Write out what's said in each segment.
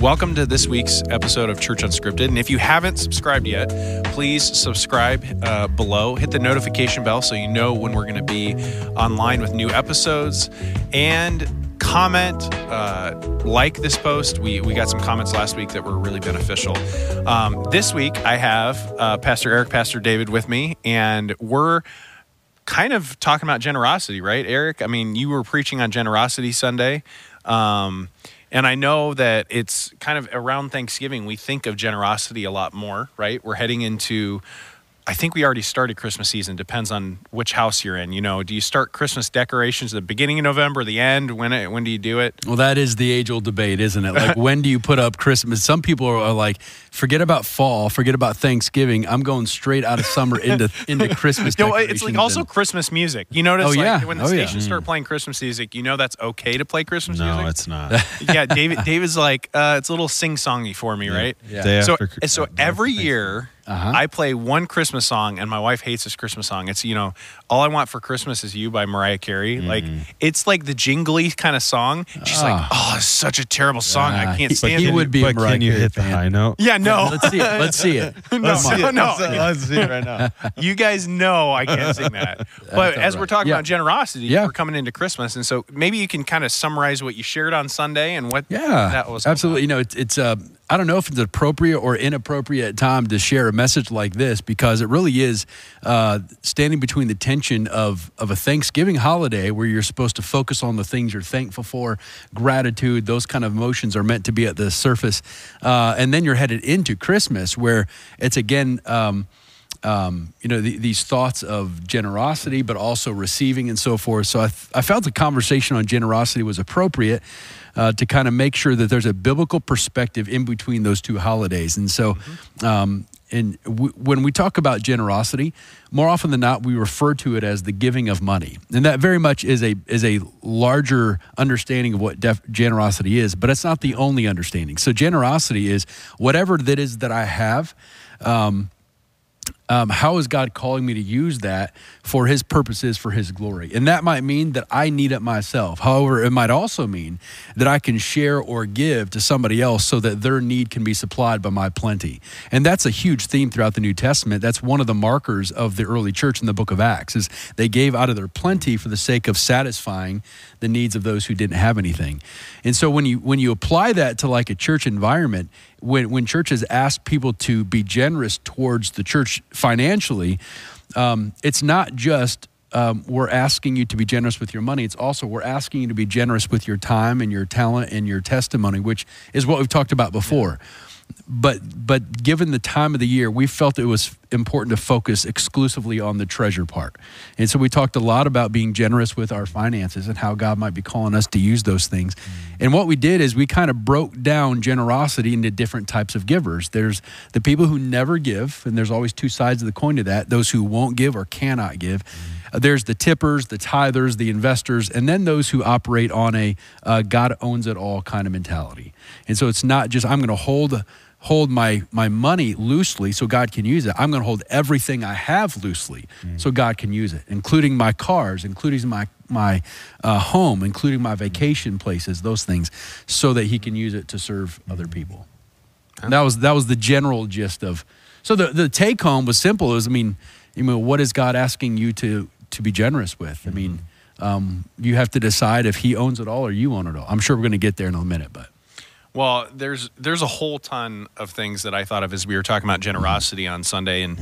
Welcome to this week's episode of Church Unscripted. And if you haven't subscribed yet, please subscribe uh, below. Hit the notification bell so you know when we're going to be online with new episodes. And comment, uh, like this post. We, we got some comments last week that were really beneficial. Um, this week, I have uh, Pastor Eric, Pastor David with me, and we're kind of talking about generosity, right, Eric? I mean, you were preaching on generosity Sunday. Um, and I know that it's kind of around Thanksgiving, we think of generosity a lot more, right? We're heading into I think we already started Christmas season. Depends on which house you're in. You know, do you start Christmas decorations at the beginning of November, the end? When it, when do you do it? Well, that is the age old debate, isn't it? Like, when do you put up Christmas? Some people are like, forget about fall, forget about Thanksgiving. I'm going straight out of summer into into Christmas. you know, it's like also and, Christmas music. You notice, oh, like, yeah. when the oh, stations yeah. start playing Christmas music, you know that's okay to play Christmas no, music. No, it's not. yeah, David. David's like, uh, it's a little sing songy for me, yeah. right? Yeah. so, so every year uh-huh. I play one Christmas song, and my wife hates this Christmas song. It's you know, all I want for Christmas is you by Mariah Carey. Mm-hmm. Like it's like the jingly kind of song. She's like, oh, it's such a terrible song. I can't stand he it. would be but a Mariah can you Carey hit fan. the high note? Yeah, no. Let's see it. Let's see it. no, Let's see it. no, Let's, let's see it right now. you guys know I can't sing that. But as right. we're talking Yeah. about generosity, Yeah. we're coming into Christmas, and so maybe you can kind of summarize what you shared on Sunday and what Yeah, that was absolutely. You know, it's, it's uh, I don't know if it's appropriate or inappropriate time to share a message like this because it really is uh, standing between the tension of of a Thanksgiving holiday where you're supposed to focus on the things you're thankful for, gratitude, those kind of emotions are meant to be at the surface, uh, and then you're headed into Christmas where it's again. Um, um, you know, the, these thoughts of generosity, but also receiving and so forth. So I, th- I felt the conversation on generosity was appropriate uh, to kind of make sure that there's a biblical perspective in between those two holidays. And so, um, and w- when we talk about generosity, more often than not, we refer to it as the giving of money, and that very much is a is a larger understanding of what def- generosity is. But it's not the only understanding. So generosity is whatever that is that I have. Um, um, how is God calling me to use that for His purposes, for His glory? And that might mean that I need it myself. However, it might also mean that I can share or give to somebody else so that their need can be supplied by my plenty. And that's a huge theme throughout the New Testament. That's one of the markers of the early church in the book of Acts is they gave out of their plenty for the sake of satisfying the needs of those who didn't have anything. And so when you when you apply that to like a church environment, when when churches ask people to be generous towards the church financially, um, it's not just um, we're asking you to be generous with your money. It's also we're asking you to be generous with your time and your talent and your testimony, which is what we've talked about before. But but given the time of the year, we felt it was important to focus exclusively on the treasure part. And so we talked a lot about being generous with our finances and how God might be calling us to use those things. And what we did is we kind of broke down generosity into different types of givers. There's the people who never give, and there's always two sides of the coin to that those who won't give or cannot give. Uh, there's the tippers, the tithers, the investors, and then those who operate on a uh, God owns it all kind of mentality. And so it's not just I'm going to hold hold my my money loosely so God can use it. I'm going to hold everything I have loosely so God can use it, including my cars, including my my uh, home, including my vacation places, those things, so that He can use it to serve other people. And that was that was the general gist of. So the the take home was simple. It was I mean, you know, what is God asking you to to be generous with? I mean, um, you have to decide if He owns it all or you own it all. I'm sure we're going to get there in a minute, but. Well, there's there's a whole ton of things that I thought of as we were talking about generosity on Sunday, and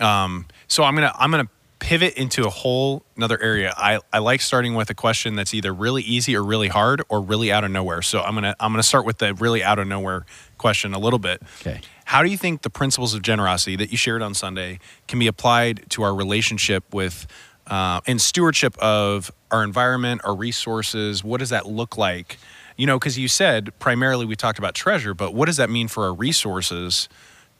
um, so I'm gonna I'm gonna pivot into a whole another area. I, I like starting with a question that's either really easy or really hard or really out of nowhere. So I'm gonna I'm gonna start with the really out of nowhere question a little bit. Okay. How do you think the principles of generosity that you shared on Sunday can be applied to our relationship with uh, and stewardship of our environment, our resources? What does that look like? You know, because you said primarily we talked about treasure, but what does that mean for our resources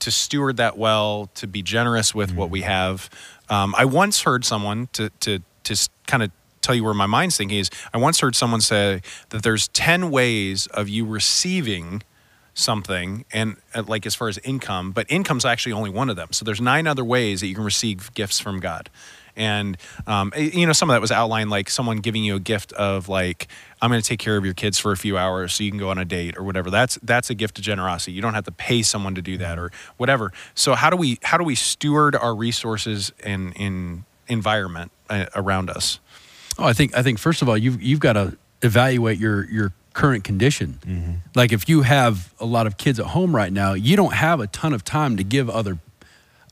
to steward that well, to be generous with what we have? Um, I once heard someone to to to kind of tell you where my mind's thinking is. I once heard someone say that there's ten ways of you receiving something and uh, like as far as income but income's actually only one of them so there's nine other ways that you can receive gifts from god and um, eh, you know some of that was outlined like someone giving you a gift of like I'm going to take care of your kids for a few hours so you can go on a date or whatever. That's that's a gift of generosity. You don't have to pay someone to do that or whatever. So how do we how do we steward our resources in in environment uh, around us? Oh, I think I think first of all you've you've got to evaluate your your current condition. Mm-hmm. Like if you have a lot of kids at home right now, you don't have a ton of time to give other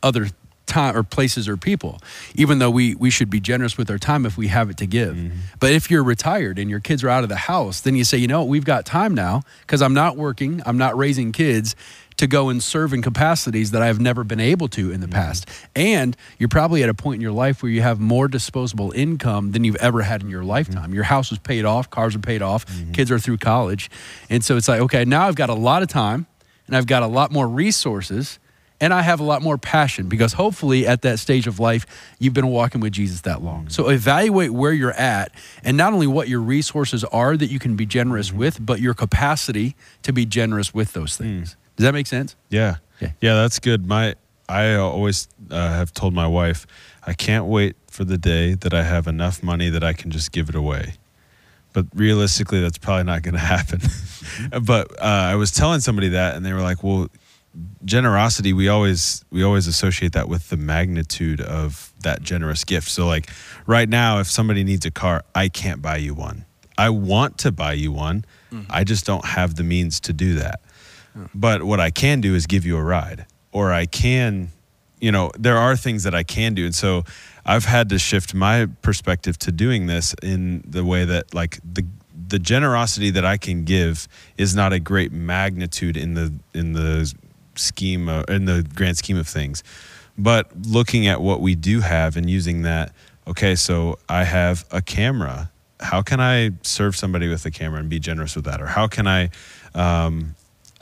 other time or places or people. Even though we we should be generous with our time if we have it to give. Mm-hmm. But if you're retired and your kids are out of the house, then you say, you know, we've got time now because I'm not working, I'm not raising kids to go and serve in capacities that I've never been able to in the mm-hmm. past. And you're probably at a point in your life where you have more disposable income than you've ever had in your mm-hmm. lifetime. Your house was paid off, cars are paid off, mm-hmm. kids are through college. And so it's like, okay, now I've got a lot of time and I've got a lot more resources and I have a lot more passion because hopefully at that stage of life, you've been walking with Jesus that long. So evaluate where you're at and not only what your resources are that you can be generous with, but your capacity to be generous with those things. Does that make sense? Yeah. Okay. Yeah, that's good. My I always uh, have told my wife, I can't wait for the day that I have enough money that I can just give it away. But realistically, that's probably not going to happen. but uh, I was telling somebody that, and they were like, "Well, generosity. We always we always associate that with the magnitude of that generous gift. So, like right now, if somebody needs a car, I can't buy you one. I want to buy you one. Mm-hmm. I just don't have the means to do that. But what I can do is give you a ride, or I can, you know, there are things that I can do. And so I've had to shift my perspective to doing this in the way that, like, the the generosity that I can give is not a great magnitude in the in the scheme of, in the grand scheme of things. But looking at what we do have and using that, okay, so I have a camera. How can I serve somebody with a camera and be generous with that? Or how can I, um,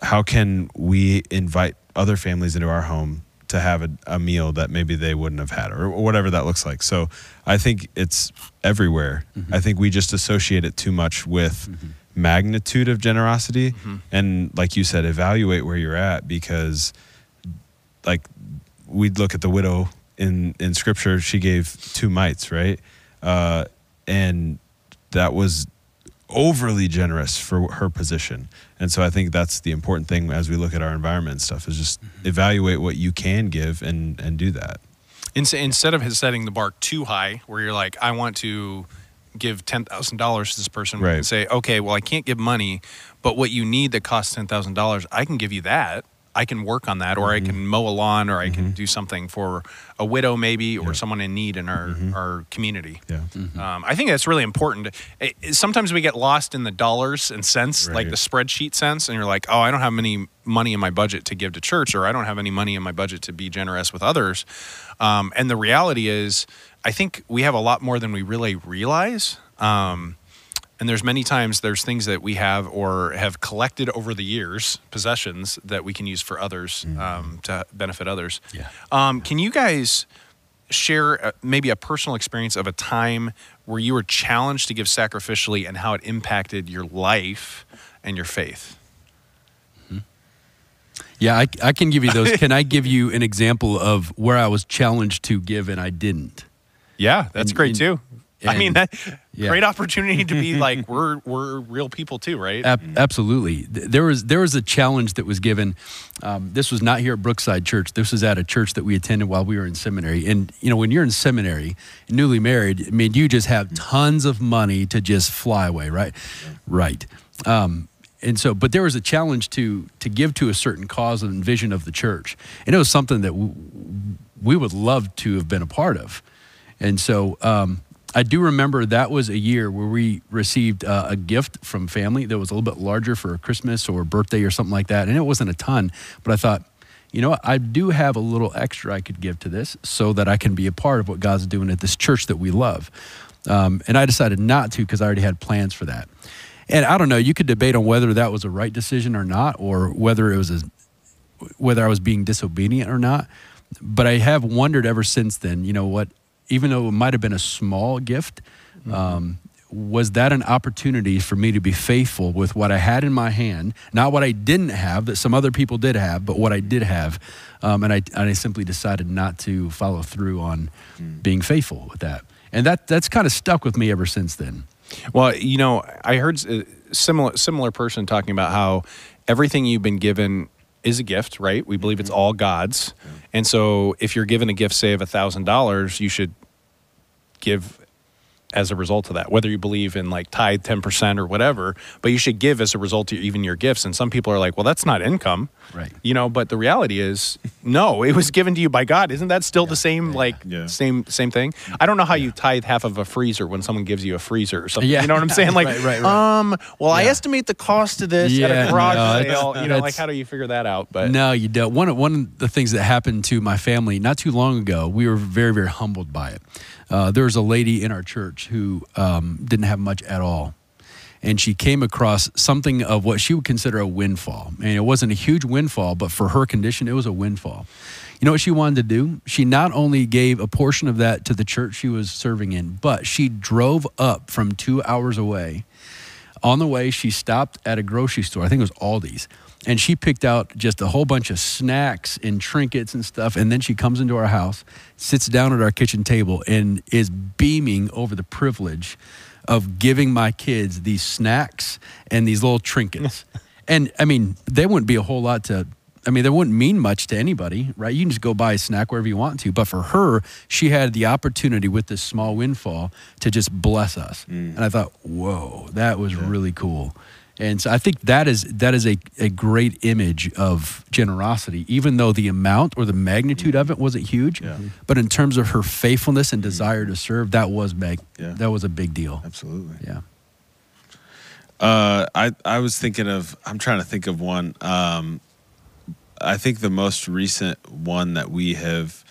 how can we invite other families into our home to have a, a meal that maybe they wouldn't have had, or whatever that looks like? So I think it's everywhere. I think we just associate it too much with magnitude of generosity, and like you said, evaluate where you're at because like we'd look at the widow in in scripture. She gave two mites right? Uh and that was overly generous for her position. And so i think that's the important thing as we look at our environment and stuff is just evaluate what you can give and and do that. Ins- Instead of setting the bar too high, where you're like, I want to give ten thousand dollars to this person, we can Right. say, okay, well, I can't give money, but what you need that costs ten thousand dollars, I can give you that. I can work on that, or I can mow a lawn, or I can do something for a widow, maybe, or someone in need in our our community. yeah Um, I think that's really important. It- it- sometimes we get lost in the dollars and cents, like the spreadsheet sense, and you're like, oh, I don't have any money in my budget to give to church, or I don't have any money in my budget to be generous with others. Um, and the reality is, I think we have a lot more than we really realize. Um, and there's many times there's things that we have or have collected over the years, possessions that we can use for others um, to benefit others. Yeah. Um, can you guys share uh, maybe a personal experience of a time where you were challenged to give sacrificially and how it impacted your life and your faith? Yeah, I, I can give you those. can I give you an example of where I was challenged to give and I didn't? Yeah, that's And- great and- too. I mean, that yeah. great opportunity to be like we're we're real people too, right? Ab- absolutely. There was there was a challenge that was given. Um, this was not here at Brookside Church. This was at a church that we attended while we were in seminary. And you know, when you're in seminary, newly married, I mean, you just have tons of money to just fly away, right? Right. Um, and so, but there was a challenge to to give to a certain cause and vision of the church, and it was something that w- we would love to have been a part of. And so um, I do remember that was a year where we received uh, a gift from family that was a little bit larger for a Christmas or birthday or something like that. And it wasn't a ton, but I thought, you know what? I do have a little extra I could give to this so that I can be a part of what God's doing at this church that we love. Um, and I decided not to because I already had plans for that. And I don't know, you could debate on whether that was a right decision or not, or whether it was a, whether I was being disobedient or not. But I have wondered ever since then, you know what, even though it might have been a small gift, um, was that an opportunity for me to be faithful with what I had in my hand, not what I didn't have that some other people did have, but what I did have, um, and I and I simply decided not to follow through on being faithful with that, and that that's kind of stuck with me ever since then. Well, you know, I heard a similar similar person talking about how everything you've been given is a gift, right? We believe it's mm-hmm. all God's, and so if you're given a gift, say of a thousand dollars, you should give as a result of that, whether you believe in like tithe 10% or whatever, but you should give as a result of even your gifts. And some people are like, well, that's not income. Right. You know, but the reality is, no, it was given to you by God. Isn't that still the same, like, Yeah. same same thing? I don't know how you tithe half of a freezer when someone gives you a freezer or something. Yeah. You know what I'm saying? Like, Right, right, right. um, well, I estimate the cost of this at Yeah, a garage no, sale. You know, like, how do you figure that out? But No, you don't. One one of the things that happened to my family not too long ago, we were very, very humbled by it. Uh, there was a lady in our church who um, didn't have much at all. And she came across something of what she would consider a windfall. And it wasn't a huge windfall, but for her condition, it was a windfall. You know what she wanted to do? She not only gave a portion of that to the church she was serving in, but she drove up from two hours away on the way, she stopped at a grocery store. I think it was Aldi's. And she picked out just a whole bunch of snacks and trinkets and stuff. And then she comes into our house, sits down at our kitchen table, and is beaming over the privilege of giving my kids these snacks and these little trinkets. and I mean, they wouldn't be a whole lot to, I mean, they wouldn't mean much to anybody, right? You can just go buy a snack wherever you want to. But for her, she had the opportunity with this small windfall to just bless us. Mm. And I thought, whoa, that was really cool. And so I think that is that is a, a great image of generosity, even though the amount or the magnitude of it wasn't huge. Yeah. But in terms of her faithfulness and desire to serve, that was big. Yeah. That was a big deal. Absolutely. Yeah. Uh, I I was thinking of. I'm trying to think of one. Um, I think the most recent one that we have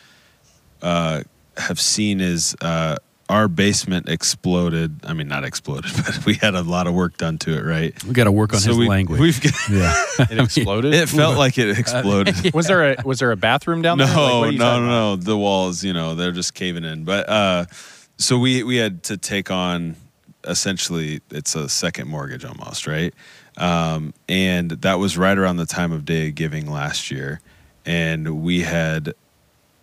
uh, have seen is uh, our basement exploded. I mean, not exploded, but we had a lot of work done to it. Right. We got to work on his we, language. We've got, yeah. it exploded. it felt like it exploded. was there a was there a bathroom down no, there? Like, what no, no, no. The walls, you know, they're just caving in. But uh, so we we had to take on essentially it's a second mortgage almost, right? Um, and that was right around the time of day of giving last year, and we had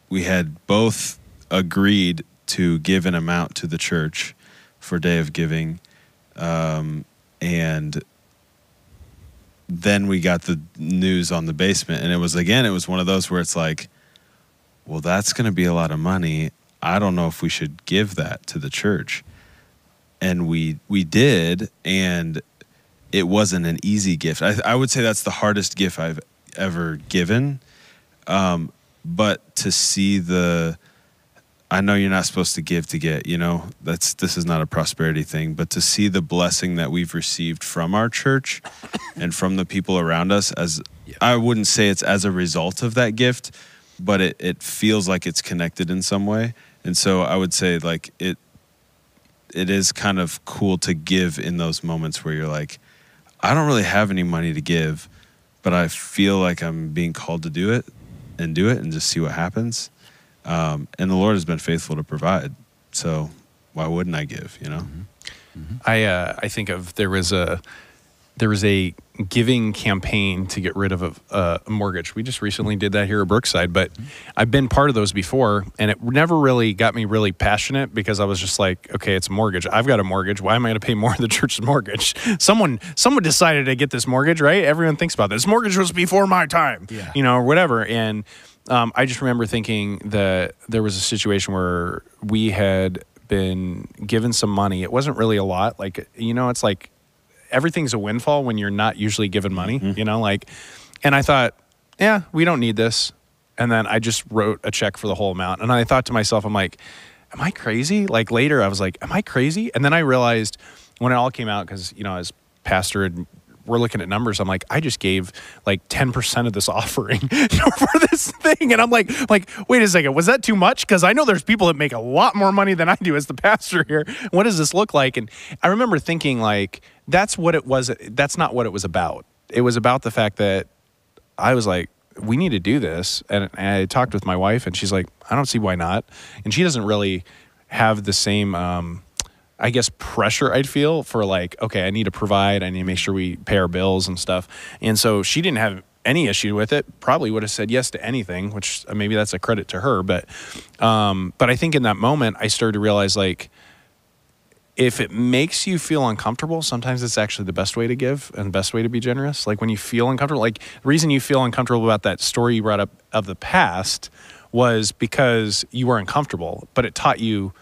we had both agreed to give an amount to the church for day of giving, um, and then we got the news on the basement and it was again it was one of those where it's like well that's going to be a lot of money. I don't know if we should give that to the church. And we we did and it wasn't an easy gift. I, I would say that's the hardest gift i've ever given. Um, but to see the I know you're not supposed to give to get, you know, that's this is not a prosperity thing, but to see the blessing that we've received from our church and from the people around us as I wouldn't say it's as a result of that gift, but it, it feels like it's connected in some way. And so I would say like it it is kind of cool to give in those moments where you're like, I don't really have any money to give, but I feel like I'm being called to do it and do it and just see what happens. Um, and the Lord has been faithful to provide. So why wouldn't I give, you know? I uh, I think of there was a there was a giving campaign to get rid of a, uh, a mortgage. We just recently did that here at Brookside, but I've been part of those before, and it never really got me really passionate because I was just like, okay, it's a mortgage. I've got a mortgage. Why am I going to pay more of the church's mortgage? Someone someone decided to get this mortgage, right? Everyone thinks about this. Mortgage was before my time, Yeah. you know, or whatever. And um, I just remember thinking that there was a situation where we had been given some money. It wasn't really a lot. Like, you know, it's like everything's a windfall when you're not usually given money, you know, like, and I thought, yeah, we don't need this. And then I just wrote a check for the whole amount. And I thought to myself, I'm like, am I crazy? Like later I was like, am I crazy? And then I realized when it all came out, cause you know, as pastor and we're looking at numbers. I'm like, I just gave like 10% of this offering for this thing. And I'm like, like, wait a second, was that too much? Because I know there's people that make a lot more money than I do as the pastor here. What does this look like? And I remember thinking like, that's what it was. That's not what it was about. It was about the fact that I was like, we need to do this. And, and I talked with my wife, and she's like, I don't see why not. And she doesn't really have the same um, I guess pressure I'd feel for like, okay, I need to provide, I need to make sure we pay our bills and stuff. And so she didn't have any issue with it. Probably would have said yes to anything, which uh, maybe that's a credit to her. But, um, but I think in that moment I started to realize like, if it makes you feel uncomfortable, sometimes it's actually the best way to give and best way to be generous. Like when you feel uncomfortable, like the reason you feel uncomfortable about that story you brought up of the past was because you were uncomfortable, but it taught you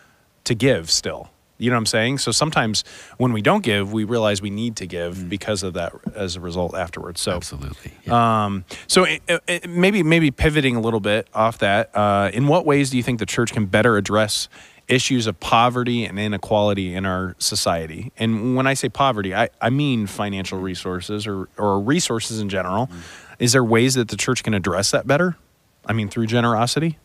to give still. You know what I'm saying? So sometimes when we don't give, we realize we need to give mm. because of that as a result afterwards. So absolutely. Yeah. Um, so it, it, maybe maybe pivoting a little bit off that, uh, in what ways do you think the church can better address issues of poverty and inequality in our society? And when I say poverty, I, I mean financial resources or or resources in general. Mm. Is there ways that the church can address that better? I mean, through generosity.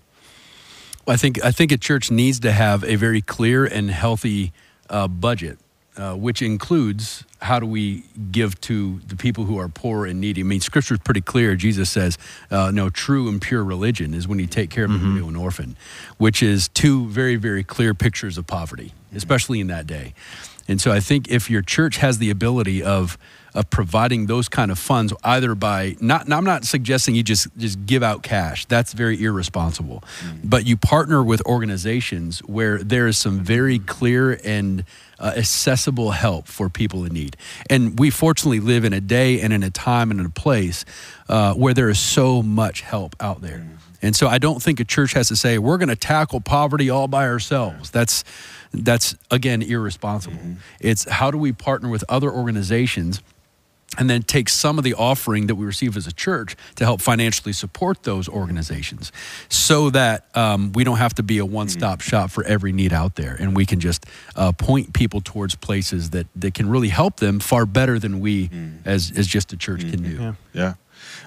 I think I think a church needs to have a very clear and healthy uh, budget, uh, which includes how do we give to the people who are poor and needy. I mean, Scripture is pretty clear. Jesus says, uh, "No, true and pure religion is when you take care of mm-hmm. widow and orphan," which is two very very clear pictures of poverty, especially in that day. And so, I think if your church has the ability of of providing those kind of funds either by not I'm not suggesting you just just give out cash that's very irresponsible mm. but you partner with organizations where there is some very clear and uh, accessible help for people in need and we fortunately live in a day and in a time and in a place uh, where there is so much help out there mm. and so I don't think a church has to say we're going to tackle poverty all by ourselves that's that's again irresponsible. Mm-hmm. It's how do we partner with other organizations and then take some of the offering that we receive as a church to help financially support those organizations so that um, we don't have to be a one-stop mm. shop for every need out there and we can just uh, point people towards places that, that can really help them far better than we mm. as, as just a church mm-hmm. can do yeah. yeah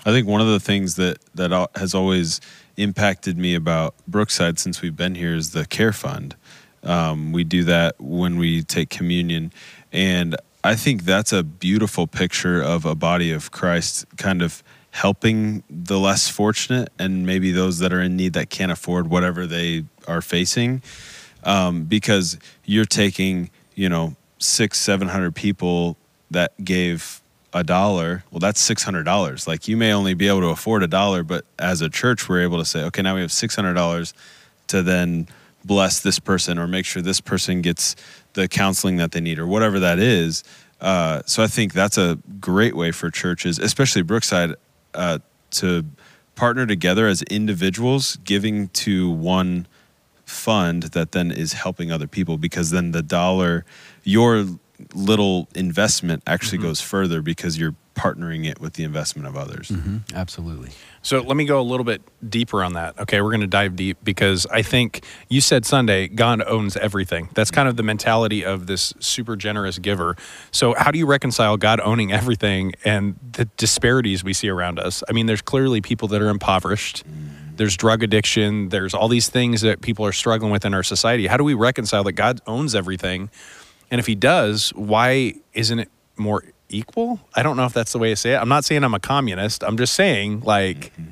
i think one of the things that, that has always impacted me about brookside since we've been here is the care fund um, we do that when we take communion and I think that's a beautiful picture of a body of Christ kind of helping the less fortunate and maybe those that are in need that can't afford whatever they are facing. Um, because you're taking, you know, six, 700 people that gave a dollar. Well, that's $600. Like you may only be able to afford a dollar, but as a church, we're able to say, okay, now we have $600 to then bless this person or make sure this person gets the counseling that they need or whatever that is. Uh, so I think that's a great way for churches, especially Brookside, uh, to partner together as individuals, giving to one fund that then is helping other people because then the dollar, your little investment actually mm-hmm. goes further because you're partnering it with the investment of others. Mm-hmm. Absolutely. So let me go a little bit deeper on that. Okay, we're going to dive deep because I think you said Sunday, God owns everything. That's kind of the mentality of this super generous giver. So, how do you reconcile God owning everything and the disparities we see around us? I mean, there's clearly people that are impoverished. There's drug addiction. There's all these things that people are struggling with in our society. How do we reconcile that God owns everything? And if he does, why isn't it more equal. I don't know if that's the way to say it. I'm not saying I'm a communist. I'm just saying like mm-hmm.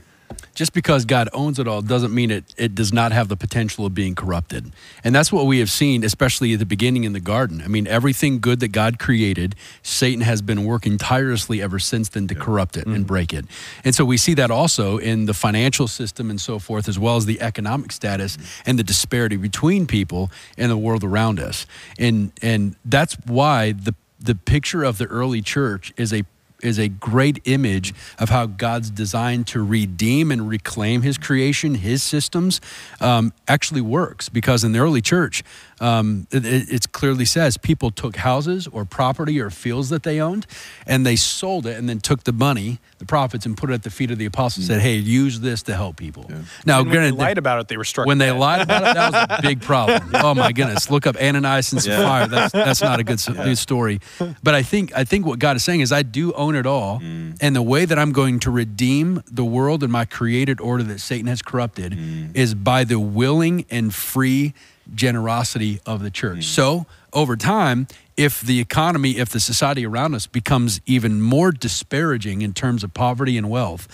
Just because God owns it all doesn't mean it it does not have the potential of being corrupted. And that's what we have seen especially at the beginning in the garden. I mean everything good that God created, Satan has been working tirelessly ever since then to corrupt it mm-hmm. and break it. And so we see that also in the financial system and so forth as well as the economic status mm-hmm. and the disparity between people and the world around us. And and that's why the the picture of the early church is a is a great image of how God's designed to redeem and reclaim His creation, His systems, um, actually works. Because in the early church, um, it, it, clearly says people took houses or property or fields that they owned and they sold it and then took the money, the profits, and put it at the feet of the apostles. and Said, "Hey, use this to help people." Yeah. Now, when granted, they lied about it, they were struck. When they lied about it, that was a big problem. oh my goodness! Look up Ananias and Sapphira. Yeah. That's that's not a good, yeah. good story. But I think I think what God is saying is, I do own it all, mm. and the way that I'm going to redeem the world and my created order that Satan has corrupted mm. is by the willing and free generosity of the church. Mm. So, over time, if the economy, if the society around us becomes even more disparaging in terms of poverty and wealth,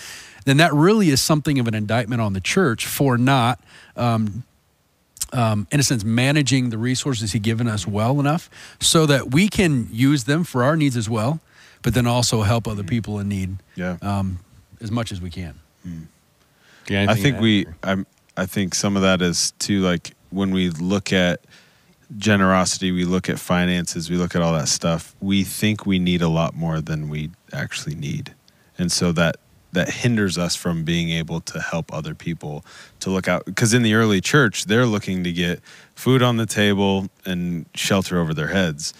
then that really is something of an indictment on the church for not um, um, in a sense, managing the resources He's given us well enough so that we can use them for our needs as well, but then also help other people in need Yeah. um, as much as we can. Yeah, I think we I'm I think some of that is too like when we look at generosity, we look at finances, we look at all that stuff, we think we need a lot more than we actually need. And so that that hinders us from being able to help other people to look out because in the early church they're looking to get food on the table and shelter over their heads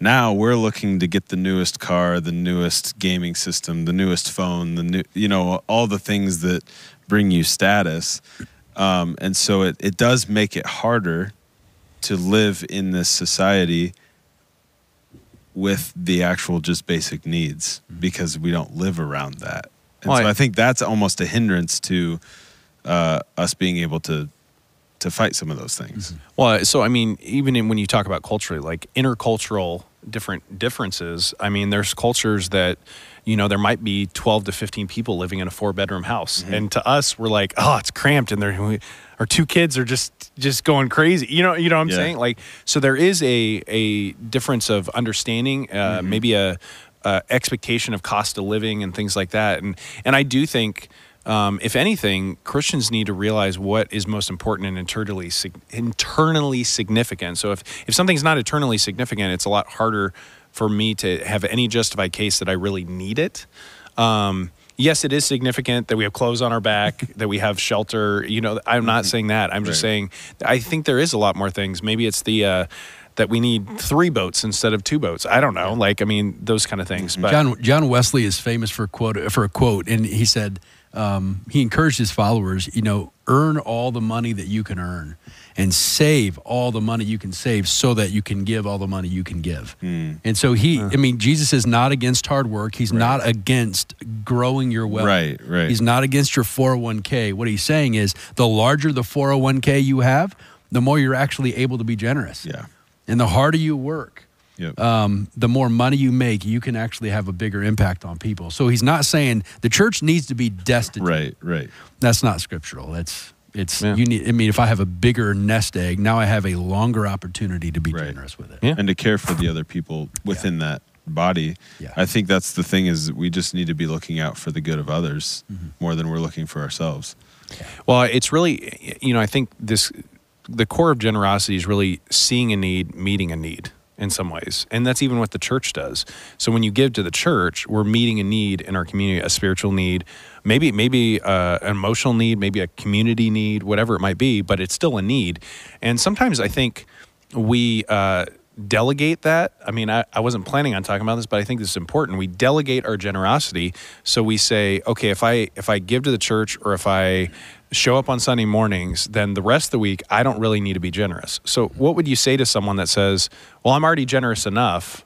now we're looking to get the newest car the newest gaming system the newest phone the new you know all the things that bring you status um, and so it, it does make it harder to live in this society with the actual just basic needs because we don't live around that. And Well, so I- I think that's almost a hindrance to uh, us being able to to fight some of those things. Well, so I mean, even in, when you talk about culturally, like intercultural different differences, I mean, there's cultures that, you know, there might be 12 to 15 people living in a four bedroom house, and to us, we're like, oh, it's cramped, and our two kids are just just going crazy. You know, you know what I'm Yeah. saying? Like, so there is a a difference of understanding, uh, maybe a, a expectation of cost of living and things like that, and and I do think um, if anything, Christians need to realize what is most important and internally sig- internally significant. So if if something's not eternally significant, it's a lot harder for me to have any justified case that I really need it. Um, yes, it is significant that we have clothes on our back, that we have shelter. You know, I'm not saying that. I'm just Right. saying I think there is a lot more things. Maybe it's the uh, that we need three boats instead of two boats. I don't know. Like I mean, those kind of things. But John John Wesley is famous for quote for a quote, and he said um, he encouraged his followers, you know, earn all the money that you can earn, and save all the money you can save, so that you can give all the money you can give. And so he, I mean, Jesus is not against hard work. He's not against growing your wealth. Right, right. He's not against your 401k. What he's saying is, the larger the 401k you have, the more you're actually able to be generous. Yeah. And the harder you work, Yep. um, the more money you make, you can actually have a bigger impact on people. So he's not saying the church needs to be destitute. right, right. That's not scriptural. That's it's Yeah. you need. I mean, if I have a bigger nest egg, now I have a longer opportunity to be Right. generous with it. Yeah. And to care for the other people within that body. Yeah. I think that's the thing is we just need to be looking out for the good of others Mm-hmm. more than we're looking for ourselves. Well, it's really, you know, I think this, the core of generosity is really seeing a need, meeting a need in some ways. And that's even what the church does. So when you give to the church, we're meeting a need in our community, a spiritual need, maybe, maybe uh, an emotional need, maybe a community need, whatever it might be, but it's still a need. And sometimes I think we, uh, delegate that. I mean, I, I wasn't planning on talking about this, but I think this is important. We delegate our generosity. So we say, okay, if I if I give to the church or if I show up on Sunday mornings, then the rest of the week I don't really need to be generous. So what would you say to someone that says, "Well, I'm already generous enough,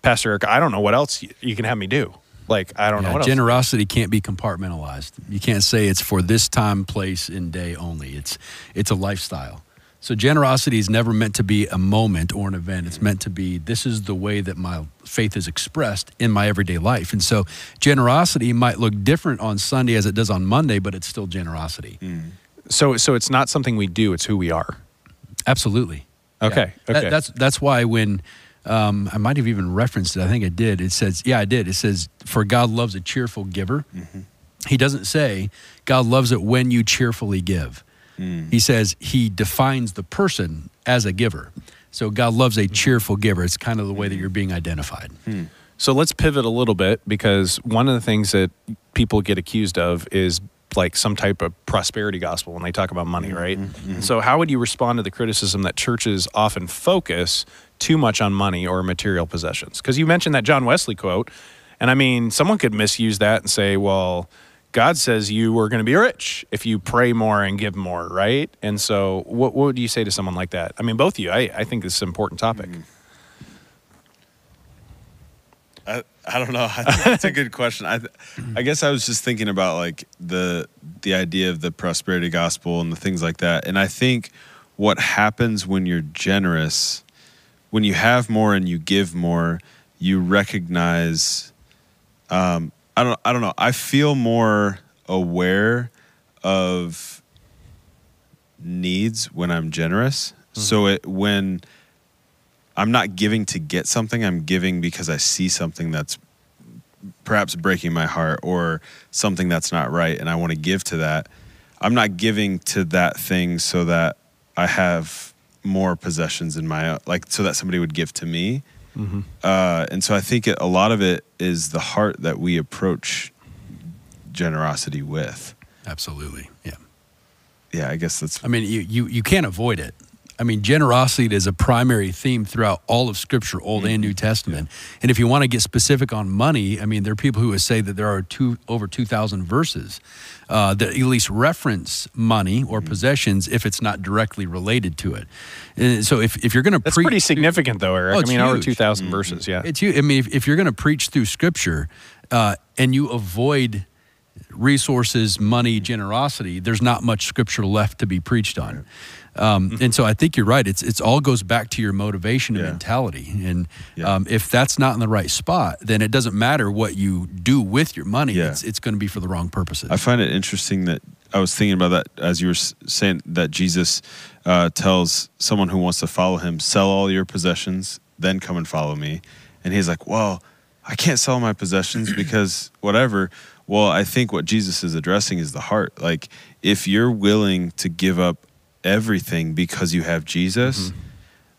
Pastor Eric. I don't know what else you, you can have me do." Like I don't know Yeah, what else. generosity can't be compartmentalized. You can't say it's for this time, place, and day only. It's it's a lifestyle. So generosity is never meant to be a moment or an event. It's meant to be this is the way that my faith is expressed in my everyday life. And so generosity might look different on Sunday as it does on Monday, but it's still generosity. Hmm. So so it's not something we do; it's who we are. Absolutely. Okay, That- okay. that's that's why when um, I might have even referenced it. I think I did. It says, yeah, I did. It says, "For God loves a cheerful giver." Mm-hmm. He doesn't say God loves it when you cheerfully give. Mm. He says He defines the person as a giver. So God loves a mm-hmm. cheerful giver. It's kind of the way that mm-hmm. you're being identified. Hmm. So let's pivot a little bit because one of the things that people get accused of is like some type of prosperity gospel when they talk about money, right? So, how would you respond to the criticism that churches often focus too much on money or material possessions? Because you mentioned that John Wesley quote, and I mean, someone could misuse that and say, well, God says you are going to be rich if you pray more and give more, right? And so, what, what would you say to someone like that? I mean, both of you, I, I think this is an important topic. Mm-hmm. I, I don't know. That's a good question. I I guess I was just thinking about like the the idea of the prosperity gospel and the things like that. And I think what happens when you're generous, when you have more and you give more, you recognize. Um, I don't. I don't know. I feel more aware of needs when I'm generous. So it when I'm not giving to get something, I'm giving because I see something that's perhaps breaking my heart or something that's not right and I want to give to that. I'm not giving to that thing so that I have more possessions in my like so that somebody would give to me. Uh, and so I think it, a lot of it is the heart that we approach generosity with. Absolutely. Yeah. Yeah, I guess that's I mean, you, you, you can't avoid it. I mean, generosity is a primary theme throughout all of Scripture, Old and New Testament. And if you want to get specific on money, I mean, there are people who would say that there are two over two thousand verses uh, that at least reference money or possessions if it's not directly related to it. And so, if, if you're going to That's preach, pretty significant, though, Eric. Oh, I mean, over huge. 2,000 verses, yeah. It's you. I mean, if, if you're going to preach through Scripture uh, and you avoid resources, money, generosity, there's not much Scripture left to be preached on. Um, and so I think you're right. It's it's all goes back to your motivation and Yeah. mentality. And Yeah. um, if that's not in the right spot, then it doesn't matter what you do with your money. Yeah. It's it's going to be for the wrong purposes. I find it interesting that I was thinking about that as you were saying that Jesus uh, tells someone who wants to follow him, sell all your possessions, then come and follow me. And he's like, well, I can't sell my possessions because whatever. Well, I think what Jesus is addressing is the heart. Like, if you're willing to give up everything because you have Jesus, mm-hmm.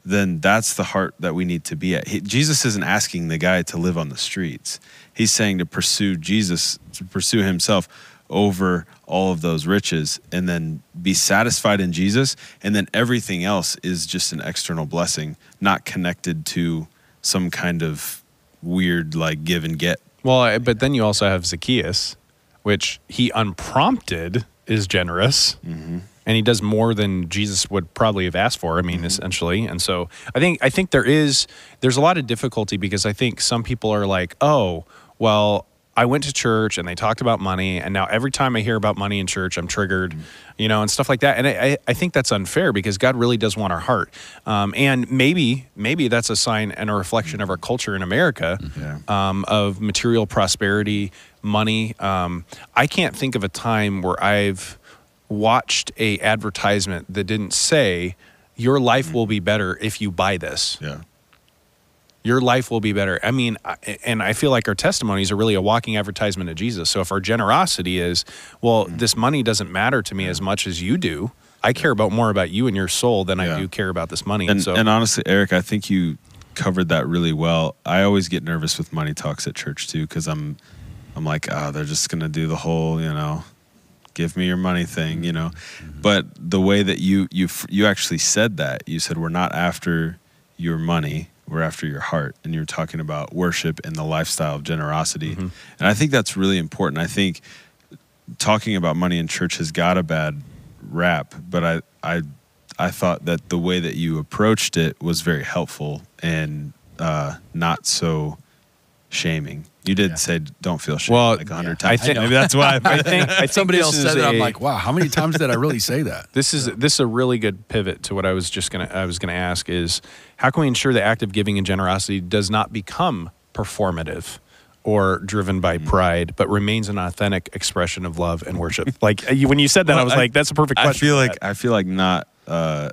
then that's the heart that we need to be at. He, Jesus isn't asking the guy to live on the streets. He's saying to pursue Jesus, to pursue himself over all of those riches and then be satisfied in Jesus. And then everything else is just an external blessing, not connected to some kind of weird, like, give and get. Well, I- but then you also have Zacchaeus, which he unprompted is generous. Mm-hmm. And he does more than Jesus would probably have asked for. I mean, mm-hmm. essentially, and so I think I think there is there's a lot of difficulty because I think some people are like, oh, well, I went to church and they talked about money, and now every time I hear about money in church, I'm triggered, you know, and stuff like that. And I, I- I think that's unfair because God really does want our heart, um, and maybe maybe that's a sign and a reflection of our culture in America Yeah. um, of material prosperity, money. Um, I can't think of a time where I've watched a advertisement that didn't say your life will be better if you buy this. Yeah. Your life will be better. I mean, and I feel like our testimonies are really a walking advertisement of Jesus. So if our generosity is, well, mm-hmm. this money doesn't matter to me as much as you do. I care about more about you and your soul than I do care about this money. And, so and honestly, Eric, I think you covered that really well. I always get nervous with money talks at church too, because I'm, I'm like, oh, they're just gonna do the whole, you know, give me your money thing, you know. Mm-hmm. But the way that you you you actually said that, you said we're not after your money, we're after your heart, and you're talking about worship and the lifestyle of generosity, and I think that's really important. I think talking about money in church has got a bad rap, but I I I thought that the way that you approached it was very helpful and uh, not so shaming. You did Yeah. say don't feel shame Well, like a hundred I times. think- Maybe that's why. I think, I think Somebody else said it. I'm like, wow, how many times did I really say that? This is this is a really good pivot to what I was just gonna I was gonna ask is how can we ensure the act of giving and generosity does not become performative or driven by Mm. pride, but remains an authentic expression of love and worship? like when you said that, I was I- like, that's a perfect I question. feel like that. I feel like not uh,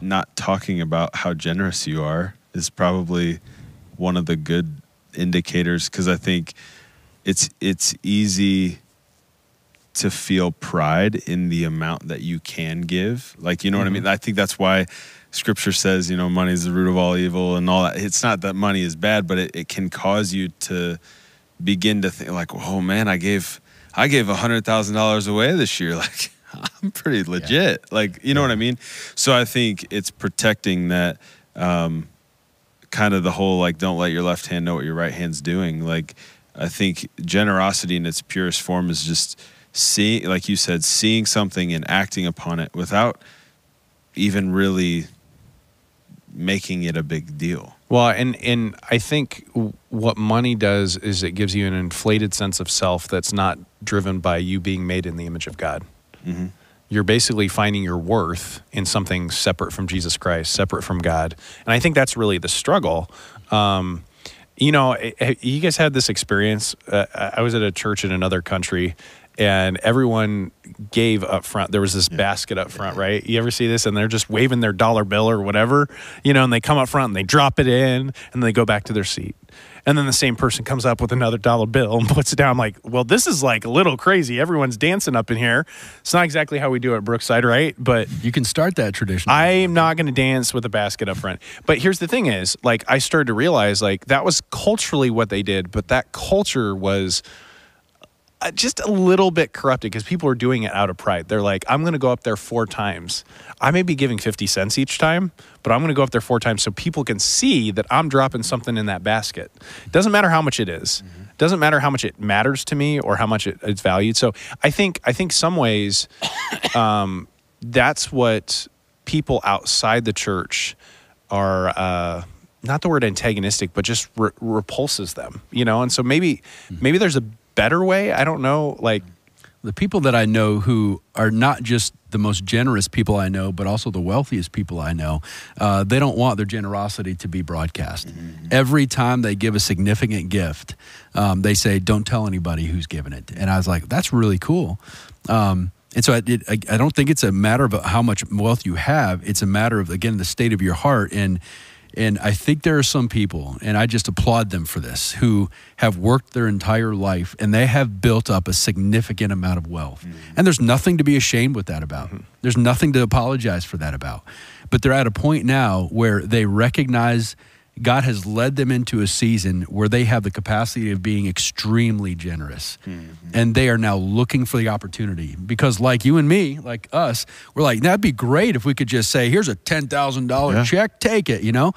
not talking about how generous you are is probably one of the good indicators because I think it's it's easy to feel pride in the amount that you can give. Like you know what I mean? I think that's why scripture says, you know, money is the root of all evil and all that. It's not that money is bad, but it, it can cause you to begin to think like, oh man, I gave I gave a hundred thousand dollars away this year. Like I'm pretty legit. Like you know what I mean? So I think it's protecting that um, kind of the whole like don't let your left hand know what your right hand's doing. Like I think generosity in its purest form is just seeing like you said, seeing something and acting upon it without even really making it a big deal. Well, and and I think what money does is it gives you an inflated sense of self that's not driven by you being made in the image of God. Mhm. You're basically finding your worth in something separate from Jesus Christ, separate from God, and I think that's really the struggle. Um, you know, eh, eh, you guys had this experience. Uh, I was at a church in another country, and everyone gave up front. There was this basket up front, right? You ever see this? And they're just waving their dollar bill or whatever, you know, and they come up front and they drop it in and they go back to their seat. And then the same person comes up with another dollar bill and puts it down. I'm like, well, this is like a little crazy. Everyone's dancing up in here. It's not exactly how we do it at Brookside, right? But You can start that tradition. I'm not going to dance with a basket up front. But here's the thing is, like I started to realize like that was culturally what they did, but that culture was just a little bit corrupted because people are doing it out of pride. They're like, I'm going to go up there four times. I may be giving 50 cents each time, but I'm going to go up there four times so people can see that I'm dropping something in that basket. It doesn't matter how much it is. Doesn't matter how much it matters to me or how much it, it's valued. So I think I think some ways um, that's what people outside the church are uh, not the word antagonistic, but just re- repulses them, you know. And so maybe maybe there's a better way. I don't know. Like the people that I know who are not just the most generous people I know, but also the wealthiest people I know, uh, they don't want their generosity to be broadcast. Every time they give a significant gift, um, they say, "Don't tell anybody who's given it." And I was like, "That's really cool." Um, and so it, I, I don't think it's a matter of how much wealth you have. It's a matter of again the state of your heart and. And I think there are some people, and I just applaud them for this, who have worked their entire life and they have built up a significant amount of wealth. Mm-hmm. And there's nothing to be ashamed with that about. Mm-hmm. There's nothing to apologize for that about. But they're at a point now where they recognize God has led them into a season where they have the capacity of being extremely generous. Mm-hmm. And they are now looking for the opportunity because, like you and me, like us, we're like, that'd be great if we could just say, here's a $10,000 Yeah. check, take it, you know?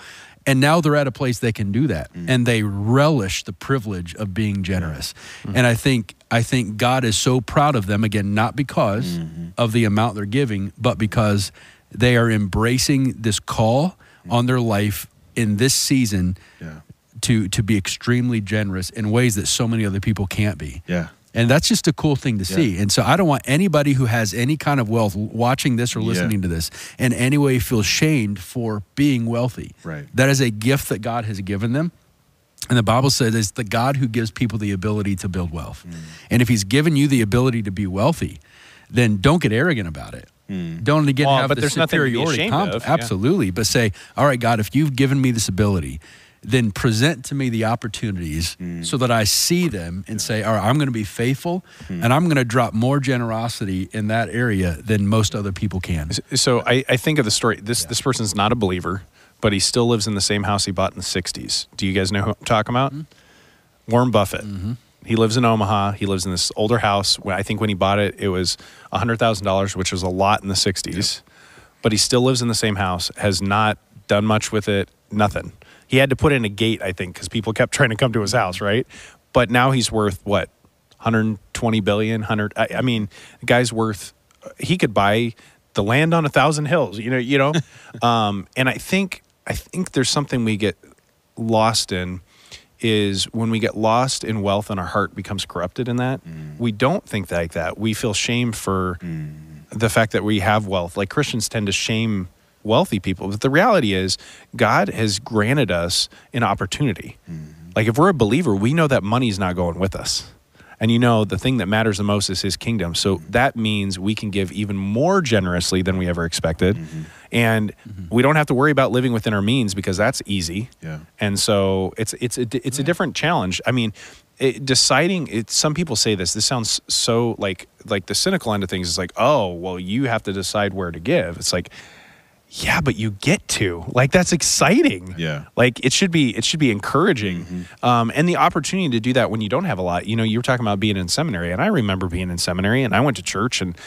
And now they're at a place they can do that. Mm. And they relish the privilege of being generous. Mm. And I think I think God is so proud of them again not because mm-hmm. of the amount they're giving, but because they are embracing this call mm. on their life in this season Yeah. to to be extremely generous in ways that so many other people can't be. Yeah. And that's just a cool thing to Yeah. see. And so I don't want anybody who has any kind of wealth watching this or Yeah. listening to this in any way feel shamed for being wealthy. Right. That is a gift that God has given them. And the Bible says it's the God who gives people the ability to build wealth. Mm. And if he's given you the ability to be wealthy, then don't get arrogant about it. Hmm. Don't again Well, have but the there's nothing to be superiority ashamed comp- of, yeah. Absolutely. But say, all right, God, if you've given me this ability, then present to me the opportunities hmm. so that I see them and say, all right, I'm going to be faithful hmm. and I'm going to drop more generosity in that area than most other people can. so, I, I think of the story. This this person's not a believer, but he still lives in the same house he bought in the '60s. Do you guys know who I'm talking about? Warren Buffett. Mm-hmm. He lives in Omaha. He lives in this older house. I think when he bought it, it was hundred thousand dollars, which was a lot in the '60s. But he still lives in the same house. Has not done much with it. Nothing. He had to put in a gate, I think, because people kept trying to come to his house, right? But now he's worth what, 120 billion, 100. I, I mean, the guy's worth. He could buy the land on a thousand hills. You know, you know. um, and I think I think there's something we get lost in is when we get lost in wealth and our heart becomes corrupted in that mm. we don't think like that. We feel shame for mm. the fact that we have wealth. Like christians tend to shame wealthy people but the reality is god has granted us an opportunity. Mm-hmm. Like if we're a believer we know that money's not going with us. And you know the thing that matters the most is his kingdom. So mm-hmm. that means we can give even more generously than we ever expected mm-hmm. And we don't have to worry about living within our means because that's easy Yeah. and so it's it's a it's a different challenge. I mean, it, deciding. It, some people say this. This sounds so like like the cynical end of things is like, oh, well, you have to decide where to give. It's like, yeah, but you get to like that's exciting. Yeah. like it should be it should be encouraging, um, and the opportunity to do that when you don't have a lot. You know, you were talking about being in seminary, and I remember being in seminary, and I went to church and.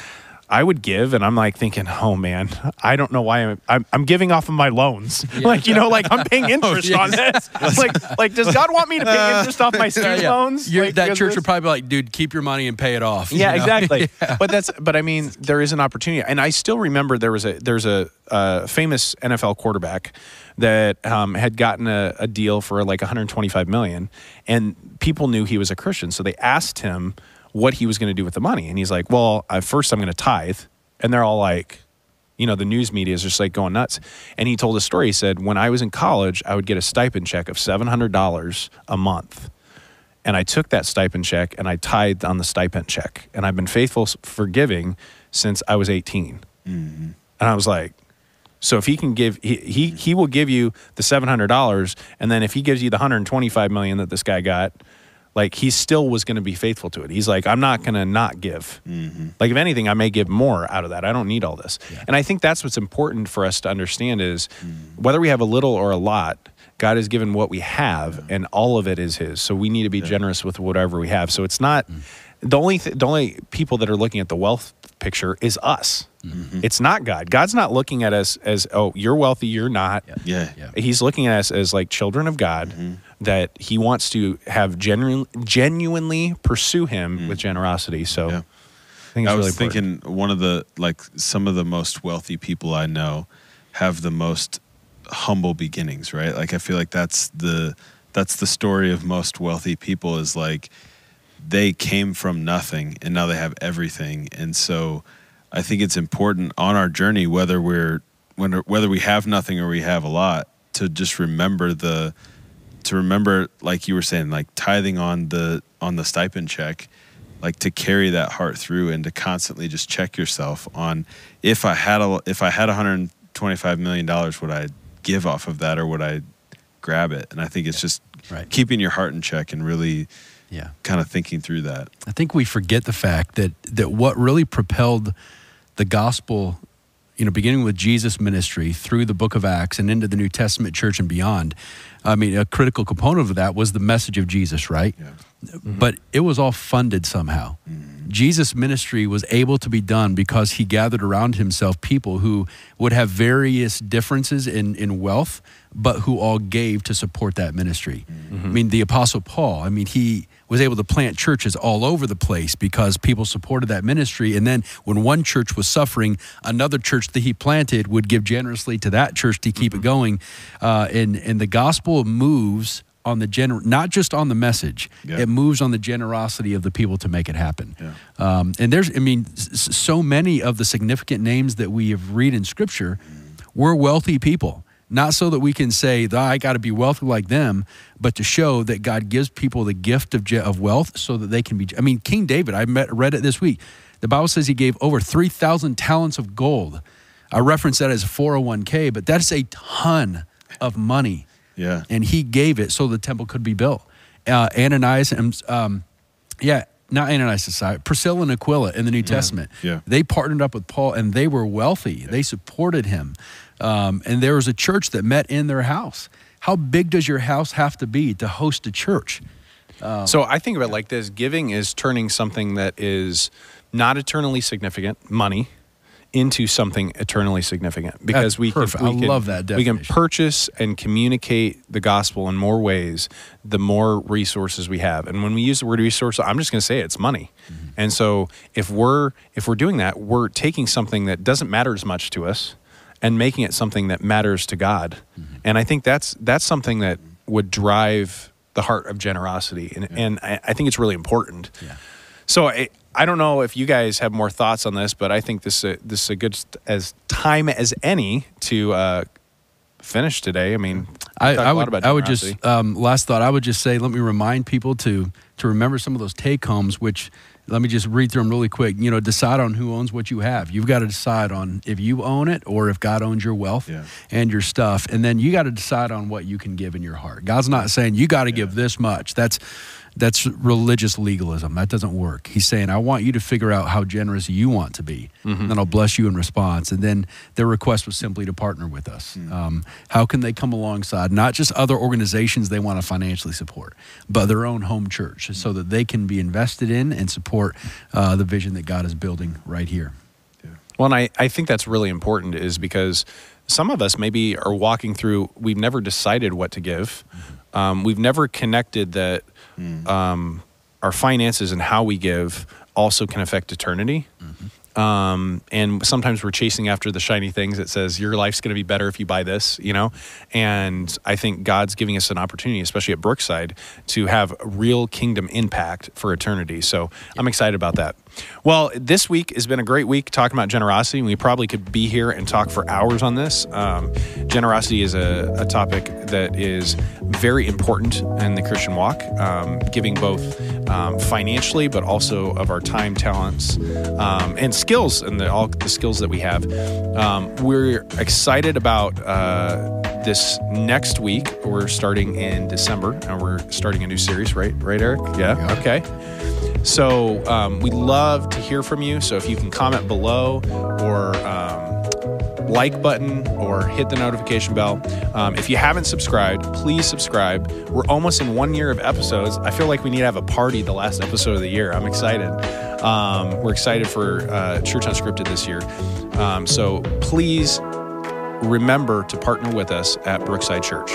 I would give, and I'm like thinking, "Oh man, I don't know why I'm I'm, I'm giving off of my loans. like you know, like I'm paying interest yeah. on this. like like does God want me to pay interest off my student loans? You're- Like, that church would probably be like, dude, keep your money and pay it off. you yeah, know? exactly. But that's but I mean, there is an opportunity, and I still remember there was a there's a, uh famous NFL quarterback that um, had gotten a, a deal for like 125 million, and people knew he was a Christian, so they asked him what he was going to do with the money, and he's like, "Well, first I'm going to tithe," and they're all like. You know, the news media is just like going nuts. And he told a story. He said, When I was in college, I would get a stipend check of $700 a month and I took that stipend check and I tithed on the stipend check. And I've been faithful for giving since I was 18. Mm-hmm. And I was like, so if he can give, he, he, he will give you the $700. And then if he gives you the 125 million that this guy got, like he still was going to be faithful to it. He's like, I'm not going to not give. Mm-hmm. Like if anything, I may give more out of that. I don't need all this. And I think that's what's important for us to understand is mm. whether we have a little or a lot, God has given what we have, and all of it is His. So we need to be generous with whatever we have. So it's not mm. the only th- the only people that are looking at the wealth picture is us. Mm-hmm. It's not God. God's not looking at us as oh you're wealthy, you're not. Yeah. Yeah. He's looking at us as like children of God mm-hmm. That He wants to have genuine, genuinely pursue Him mm. with generosity. So Yeah. I think it's I really was important. thinking one of the like some of the most wealthy people I know have the most humble beginnings, right? Like I feel like that's the that's the story of most wealthy people is like they came from nothing and now they have everything. And so I think it's important on our journey whether we're when whether we have nothing or we have a lot to just remember the to remember like you were saying like tithing on the on the stipend check like to carry that heart through and to constantly just check yourself on if I had a if I had 125 million dollars would I give off of that or would I grab it and I think it's just Right. keeping your heart in check and really Yeah. kind of thinking through that I think we forget the fact that that what really propelled the gospel, you know, beginning with Jesus' ministry through the book of Acts and into the New Testament church and beyond. I mean, a critical component of that was the message of Jesus, right? yeah But it was all funded somehow. Mm. Jesus' ministry was able to be done because he gathered around himself people who would have various differences in, in wealth, but who all gave to support that ministry. I mean, the Apostle Paul, I mean, he was able to plant churches all over the place because people supported that ministry. And then when one church was suffering, another church that he planted would give generously to that church to keep it going. Uh, and, and the gospel moves on the gener- not just on the message, Yeah. it moves on the generosity of the people to make it happen. Yeah. Um, and there's, I mean, so many of the significant names that we have read in Scripture were wealthy people. Not so that we can say, "Ah, I got to be wealthy like them, but to show that God gives people the gift of, of wealth so that they can be. I mean, King David, I met, read it this week. The Bible says he gave over 3,000 talents of gold. I reference that as a 401k, but that's a ton of money yeah and he gave it so the temple could be built. Uh, Ananias and um, yeah, not Ananias Sapphira, Priscilla and Aquila in the New Testament. Yeah. they partnered up with Paul, and they were wealthy. They supported him, um, and there was a church that met in their house. How big does your house have to be to host a church? So I think of it like this: giving is turning something that is not eternally significant, money, into something eternally significant. Because That's we perfect. can, we I love that We can purchase and communicate the gospel in more ways. The more resources we have, and when we use the word resource, I'm just going to say it, it's money. Mm-hmm. And so if we're if we're doing that, we're taking something that doesn't matter as much to us and making it something that matters to God. Mm-hmm. And I think that's that's something that would drive the heart of generosity, and, and I, I think it's really important. Yeah. So I, I don't know if you guys have more thoughts on this, but I think this uh, this is a good st- as time as any to uh, finish today. I mean, we I, talked I a lot would, about I would just um, last thought. I would just say, let me remind people to to remember some of those take homes. Which let me just read through them really quick. You know, decide on who owns what you have. You've got to decide on if you own it or if God owns your wealth Yeah. and your stuff, and then you got to decide on what you can give in your heart. God's not saying you got to give this much. That's that's religious legalism. That doesn't work. He's saying, I want you to figure out how generous you want to be, and then I'll bless you in response. And then their request was simply to partner with us. Um, how can they come alongside not just other organizations they want to financially support, but their own home church so that they can be invested in and support uh, the vision that God is building right here? Well, and I, I think that's really important is because some of us maybe are walking through, we've never decided what to give. Um, we've never connected that um, our finances and how we give also can affect eternity. Um, and sometimes we're chasing after the shiny things that says your life's going to be better if you buy this, you know. And I think God's giving us an opportunity, especially at Brookside, to have real kingdom impact for eternity. So I'm excited about that. Well, this week has been a great week talking about generosity. We probably could be here and talk for hours on this. Um, generosity is a, a, topic that is very important in the Christian walk, um, giving both um, financially, but also of our time, talents, um, and skills, and the, all the skills that we have. Um, we're excited about. Uh, this next week we're starting in december and we're starting a new series right right eric yeah okay so um, we love to hear from you. So if you can comment below or um, like button or hit the notification bell. Um, if you haven't subscribed, please subscribe. We're almost in one year of episodes. I feel like we need to have a party the last episode of the year. I'm excited. Um, we're excited for uh, Church Unscripted this year. Um, so please remember to partner with us at Brookside Church.